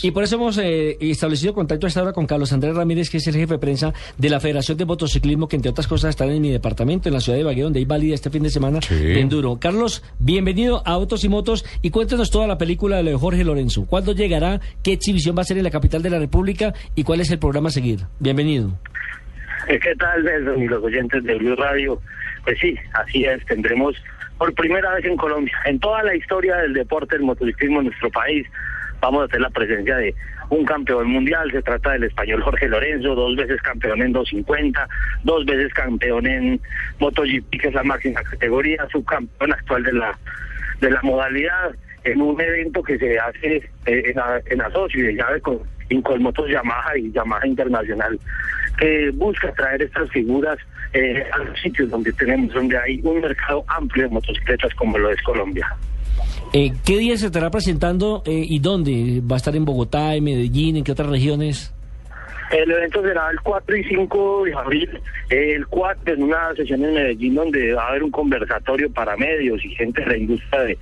Y por eso hemos eh, establecido contacto a esta hora con Carlos Andrés Ramírez, que es el jefe de prensa de la Federación de Motociclismo, que entre otras cosas está en mi departamento, en la ciudad de Baguio, donde hay válida este fin de semana de enduro. Carlos, bienvenido a Autos y Motos y cuéntanos toda la película de lo de Jorge Lorenzo. ¿Cuándo llegará? ¿Qué exhibición va a ser en la capital de la República? ¿Y cuál es el programa a seguir? Bienvenido. Eh, ¿Qué tal, Nelson y los oyentes de Blue Radio? Pues sí, así es, tendremos por primera vez en Colombia, en toda la historia del deporte del motociclismo en nuestro país, vamos a tener la presencia de un campeón mundial, se trata del español Jorge Lorenzo, dos veces campeón en 250, dos veces campeón en MotoGP, que es la máxima categoría, subcampeón actual de la, de la modalidad, en un evento que se hace eh, en, en asocio de llave con Incolmotos Yamaha y Yamaha Internacional, que busca traer estas figuras eh, a los sitios donde tenemos, donde hay un mercado amplio de motocicletas como lo es Colombia. Eh, ¿Qué día se estará presentando eh, y dónde? ¿Va a estar en Bogotá, en Medellín, en qué otras regiones? El evento será el 4 y 5 de abril. El 4 en una sesión en Medellín donde va a haber un conversatorio para medios y gente de la industria de,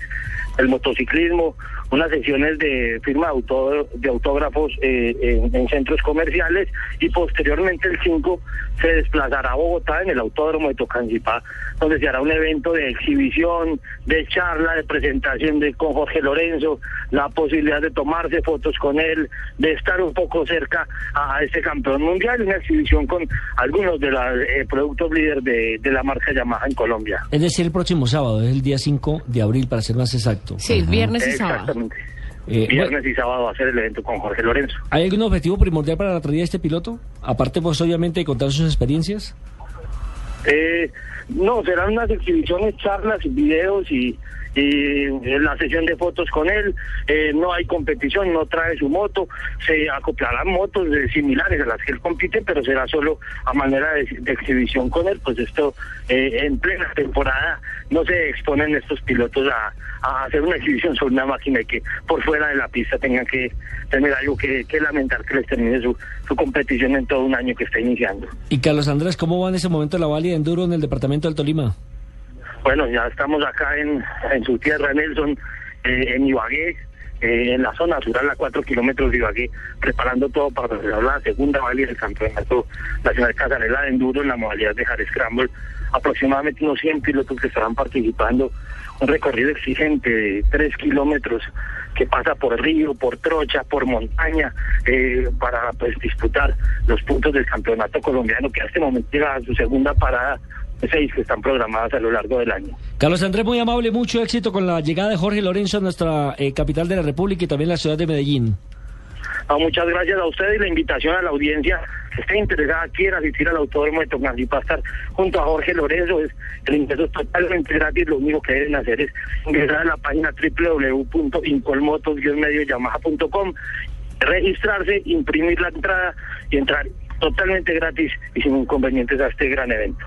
del motociclismo, unas sesiones de firma de, autógrafos eh, en, centros comerciales y posteriormente el 5 se desplazará a Bogotá en el Autódromo de Tocancipá, donde se hará un evento de exhibición, de charla, de presentación de con Jorge Lorenzo, la posibilidad de tomarse fotos con él, de estar un poco cerca a este campeón mundial, una exhibición con algunos de los eh, productos líderes de, de, la marca Yamaha en Colombia. Es decir, el próximo sábado, es el día 5 de abril para ser más exacto. Sí, viernes y sábado. Eh, Viernes y sábado va a ser el evento con Jorge Lorenzo. ¿Hay algún objetivo primordial para la traída de este piloto? Aparte, pues obviamente, de contar sus experiencias. Eh, no, serán unas exhibiciones, charlas, videos y, la sesión de fotos con él. Eh, no hay competición, no trae su moto. Se acoplarán motos similares a las que él compite, pero será solo a manera de, exhibición con él. Pues esto eh, en plena temporada no se exponen estos pilotos a, hacer una exhibición sobre una máquina y que por fuera de la pista tengan que tener algo que, lamentar que les termine su, su competición en todo un año que está iniciando. Y Carlos Andrés, ¿cómo va en ese momento la válida enduro en el departamento del Tolima? Bueno, ya estamos acá en, en su tierra, Nelson, eh, en Ibagué, eh, en la zona rural a cuatro kilómetros de Ibagué, preparando todo para la segunda válida del Campeonato Nacional Casarela de Enduro en la modalidad de Hard Scramble. Aproximadamente unos 100 pilotos que estarán participando. Un recorrido exigente de tres kilómetros que pasa por río, por trocha, por montaña, eh, para pues, disputar los puntos del campeonato colombiano, que a este momento llega a su segunda parada seis que están programadas a lo largo del año. Carlos Andrés, muy amable, mucho éxito con la llegada de Jorge Lorenzo a nuestra eh, capital de la República y también la ciudad de Medellín. muchas gracias a usted y la invitación a la audiencia que esté interesada, quiera asistir al Autódromo de para estar junto a Jorge Lorenzo. Es, el ingreso es totalmente gratis, lo único que deben hacer es ingresar a la página www.incolmotos-medioyamaha.com, registrarse, imprimir la entrada y entrar totalmente gratis y sin inconvenientes a este gran evento.